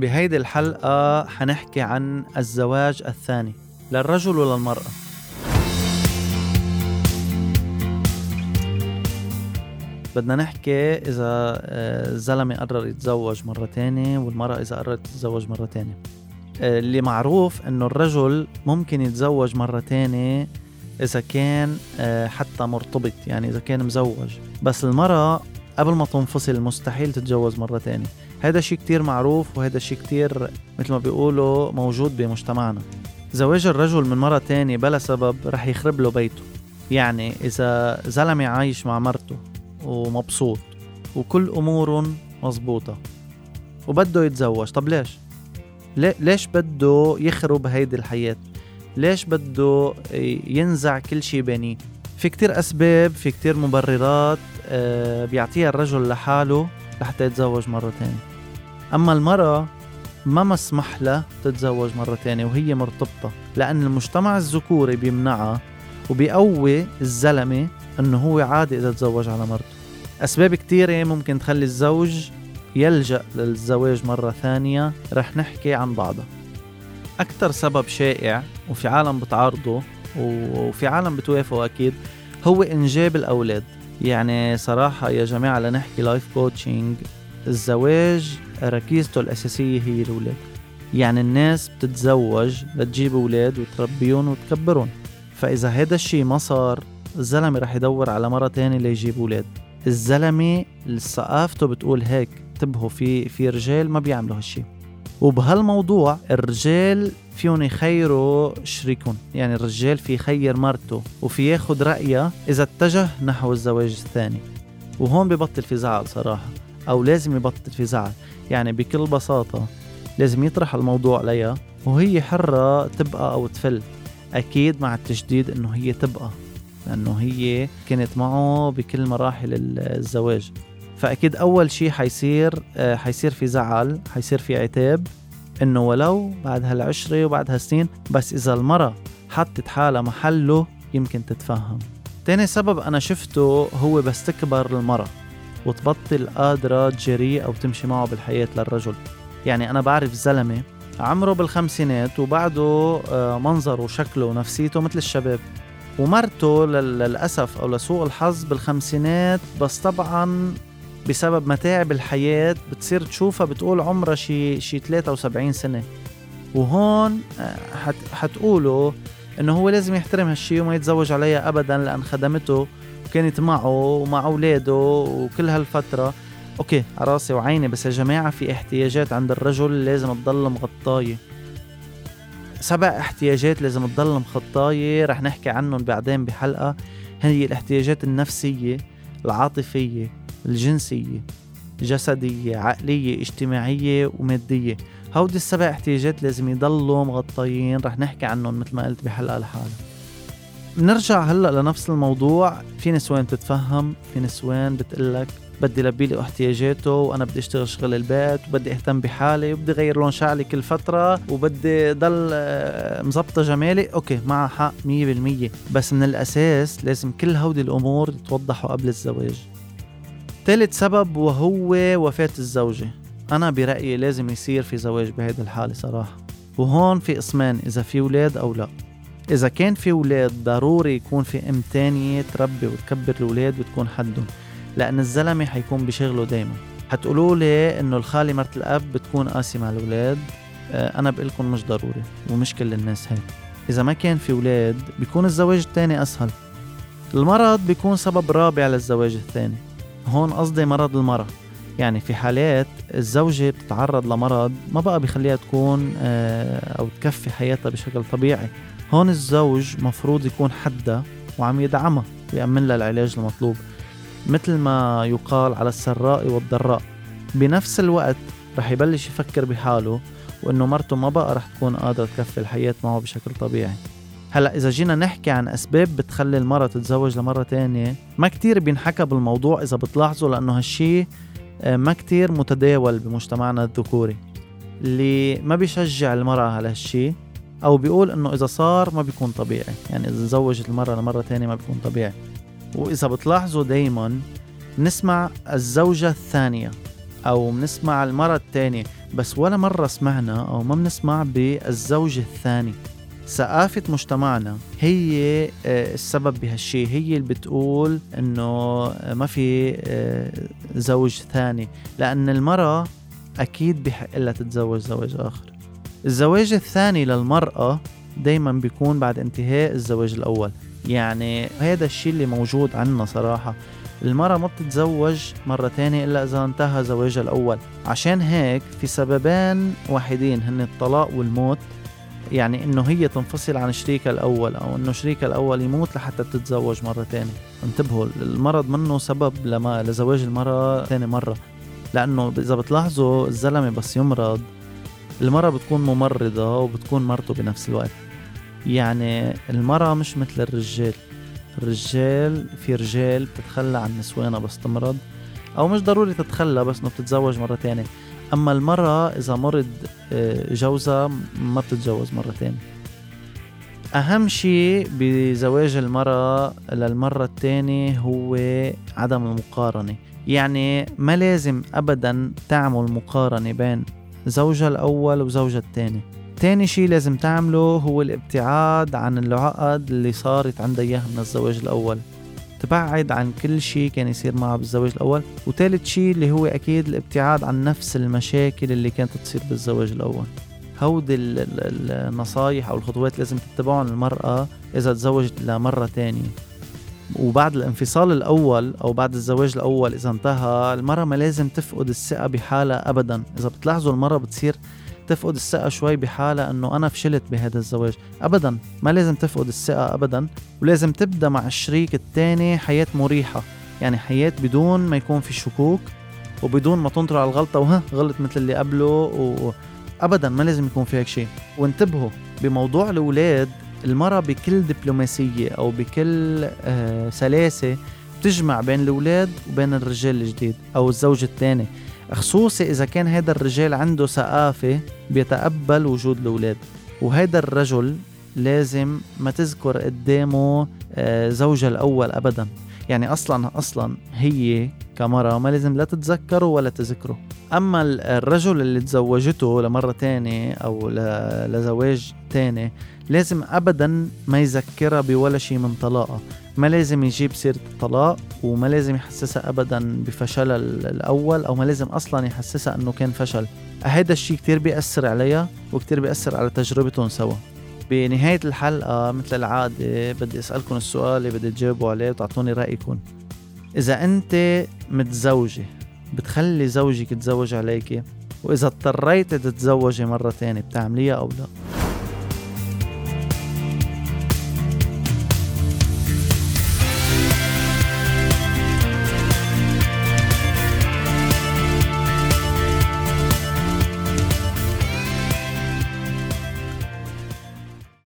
بهيدي الحلقة حنحكي عن الزواج الثاني للرجل وللمرأة. بدنا نحكي إذا آه، الزلمة قرر يتزوج مرة تانية والمرأة إذا قررت تتزوج مرة تانية آه، اللي معروف إنه الرجل ممكن يتزوج مرة تانية إذا كان آه، حتى مرتبط يعني إذا كان مزوج. بس المرأة قبل ما تنفصل مستحيل تتجوز مرة تانية هذا شيء كتير معروف وهذا شيء كتير مثل ما بيقولوا موجود بمجتمعنا زواج الرجل من مرة تانية بلا سبب رح يخرب له بيته يعني إذا زلمة عايش مع مرته ومبسوط وكل أمورهم مزبوطة وبده يتزوج طب ليش؟ ليش بده يخرب هيدي الحياة؟ ليش بده ينزع كل شيء بينيه؟ في كتير أسباب في كتير مبررات بيعطيها الرجل لحاله لحتى يتزوج مرة تانية. أما المرأة ما مسمح لها تتزوج مرة تانية وهي مرتبطة لأن المجتمع الذكوري بيمنعها وبيقوي الزلمة أنه هو عادي إذا تزوج على مرته. أسباب كتيرة ممكن تخلي الزوج يلجأ للزواج مرة ثانية رح نحكي عن بعضها. أكثر سبب شائع وفي عالم بتعارضه وفي عالم بتوافقه أكيد هو إنجاب الأولاد. يعني صراحة يا جماعة لنحكي life coaching الزواج ركيزته الأساسية هي الأولاد. يعني الناس بتتزوج لتجيب أولاد وتربيهم وتكبرهم. فإذا هذا الشيء ما صار الزلمة رح يدور على مرة تانية ليجيب أولاد. الزلمة ثقافته بتقول هيك انتبهوا في في رجال ما بيعملوا هالشيء وبهالموضوع الرجال فيهم يخيروا شريكهم. يعني الرجال في يخير مرته وفي ياخد رأيها إذا اتجه نحو الزواج الثاني. وهون ببطل في زعل صراحة أو لازم يبطل في زعل يعني بكل بساطة لازم يطرح الموضوع عليها وهي حرة تبقى أو تفل. أكيد مع التشديد إنه هي تبقى لأنه هي كانت معه بكل مراحل الزواج. فأكيد أول شيء حيصير آه، حيصير في زعل حيصير في عتاب إنه ولو بعد هالعشرة وبعد هالسنين بس إذا المرة حطت حالها محله يمكن تتفهم. تاني سبب أنا شفته هو بس تكبر المرة وتبطل قادرة تجريه أو تمشي معه بالحياة للرجل. يعني أنا بعرف زلمة عمره بالخمسينات وبعده آه، منظره وشكله ونفسيته مثل الشباب. ومرته للأسف أو لسوء الحظ بالخمسينات بس طبعا بسبب متاعب الحياة بتصير تشوفها بتقول عمرها شي شي 73 سنة. وهون آه، حت حتقولوا إنه هو لازم يحترم هالشي وما يتزوج عليها ابدا لأن خدمته وكانت معه ومع أولاده وكل هالفترة. أوكي راسي وعيني بس يا جماعة في احتياجات عند الرجل لازم تضل مغطايه سبع احتياجات لازم تضل مخطايه رح نحكي عنهم بعدين بحلقة. هي الاحتياجات النفسية العاطفية الجنسية جسدية عقلية اجتماعية ومادية. هودي السبع احتياجات لازم يضلوا مغطيين. رح نحكي عنهم مثل ما قلت بحلقه لحالها نرجع هلأ لنفس الموضوع. في نسوان بتتفهم في نسوان بتقلك بدي لبي لي احتياجاته وأنا بدي أشتغل شغل البيت وبدي أهتم بحالي وبدي غير لون شعري كل فترة وبدي ضل آه، مزبطة جمالي. أوكي معها حق 100% بس من الأساس لازم كل هودي الأمور يتوضحوا قبل الزواج. ثالث سبب وهو وفاة الزوجة. أنا برأيي لازم يصير في زواج بهيدي الحالة صراحة. وهون في قسمان إذا في ولاد أو لا. إذا كان في ولاد ضروري يكون في أم تانية تربي وتكبر الولاد وتكون حدهم. لأن الزلمة حيكون بشغله دايما. حتقولوا لي إنه الخالة مرت الأب بتكون قاسي مع الولاد آه، أنا بقول لكم مش ضروري ومش كل الناس هيك. إذا ما كان في ولاد بيكون الزواج الثاني أسهل. المرض بيكون سبب رابع للزواج الثاني. هون قصدي مرض المرأة يعني في حالات الزوجة بتتعرض لمرض ما بقى بخليها تكون آه، أو تكفي حياتها بشكل طبيعي. هون الزوج مفروض يكون حدها وعم يدعمها ويأمن لها العلاج المطلوب. مثل ما يقال على السراء والضراء. بنفس الوقت رح يبلش يفكر بحاله وإنه مرته ما بقى رح تكون قادرة تكفي الحياة معه بشكل طبيعي. هلا إذا جينا نحكي عن أسباب بتخلي المرأة تتزوج لمرة تانية ما كتير بينحكى بالموضوع إذا بتلاحظوا لأنه هالشي آه، ما كتير متداول بمجتمعنا الذكوري. اللي ما بيشجع المرأة على هالشي أو بيقول إنه إذا صار ما بيكون طبيعي. يعني إذا تزوجت المرأة لمرة تانية ما بيكون طبيعي. وإذا بتلاحظوا دايما نسمع الزوجة الثانية أو بنسمع المرة الثانية بس ولا مرة سمعنا أو ما بنسمع بالزوج الثاني ثقافة مجتمعنا هي آه، السبب بهالشيء هي اللي بتقول إنه ما في آه، زوج ثاني لأن المرأة أكيد بحق لها تتزوج زواج آخر. الزواج الثاني للمرأة دايما بيكون بعد انتهاء الزواج الأول. يعني هذا الشيء اللي موجود عندنا صراحة. المرأة ما بتتزوج مرة تانية إلا إذا انتهى زواجها الأول. عشان هيك في سببين واحدين هن الطلاق والموت يعني إنه هي تنفصل عن شريكها الأول أو إنه شريكها الأول يموت لحتى تتزوج مرة تانية. انتبهوا المرض منه سبب لما لزواج المرأة ثاني مرة. لأنه إذا بتلاحظوا الزلمة بس يمرض المرأة بتكون ممرضة وبتكون مرته بنفس الوقت. يعني المرأة مش مثل الرجال. الرجال في رجال بتتخلى عن نسوانها بس تمرض أو مش ضروري تتخلى بس إنه بتتزوج مرة تانية. أما المرأة إذا مرض آه، جوزها ما بتتجوز مرة أهم شيء بزواج المرأة للمرة الثانية هو عدم المقارنة. يعني ما لازم ابدا تعمل مقارنة بين زوجها الأول وزوجها الثاني تاني شيء لازم تعمله هو الابتعاد عن العقد اللي صارت عندها إياها من الزواج الأول. تبعد عن كل شيء كان يصير معها بالزواج الأول. وثالث شيء اللي هو أكيد الابتعاد عن نفس المشاكل اللي كانت تصير بالزواج الأول. هودي النصايح أو الخطوات لازم تتبعهم المرأة إذا تزوجت لمرة تانية. وبعد الانفصال الأول أو بعد الزواج الأول إذا انتهى المرأة ما لازم تفقد الثقة بحالها أبدا. إذا بتلاحظوا المرأة بتصير تفقد الثقة شوي بحالها إنه أنا فشلت بهذا الزواج. ابدا ما لازم تفقد الثقة ابدا ولازم تبدأ مع الشريك الثاني حياة مريحة. يعني حياة بدون ما يكون في شكوك وبدون ما تنطر على الغلطة وها غلط مثل اللي قبله و... ابدا ما لازم يكون في هيك شيء. وانتبهوا بموضوع الأولاد المرأة بكل دبلوماسية أو بكل آه سلاسة بتجمع بين الأولاد وبين الرجال الجديد أو الزوج الثاني. خصوصي إذا كان هذا الرجال عنده ثقافة بيتقبل وجود الأولاد. وهذا الرجل لازم ما تذكر قدامه آه، زوجها الأول أبدا. يعني أصلا أصلا هي كمرة ما لازم لا تتذكره ولا تذكره. أما الرجل اللي تزوجته لمرة تانية أو لزواج تاني لازم أبدا ما يذكرها بولا شيء من طلاقها ما لازم يجيب سيرة الطلاق وما لازم يحسسها أبدا بفشلها الأول أو ما لازم أصلا يحسسها أنه كان فشل. هذا الشيء كتير بيأثر عليها وكتير بيأثر على تجربتهم سوا. بنهاية الحلقة مثل العادة بدي أسألكم السؤال اللي بدي تجاوبوا عليه وتعطوني رأيكم إذا أنت متزوجة بتخلي زوجك يتزوج عليكي وإذا اضطريتي تتزوجي مرة تانية بتعمليها أو لا؟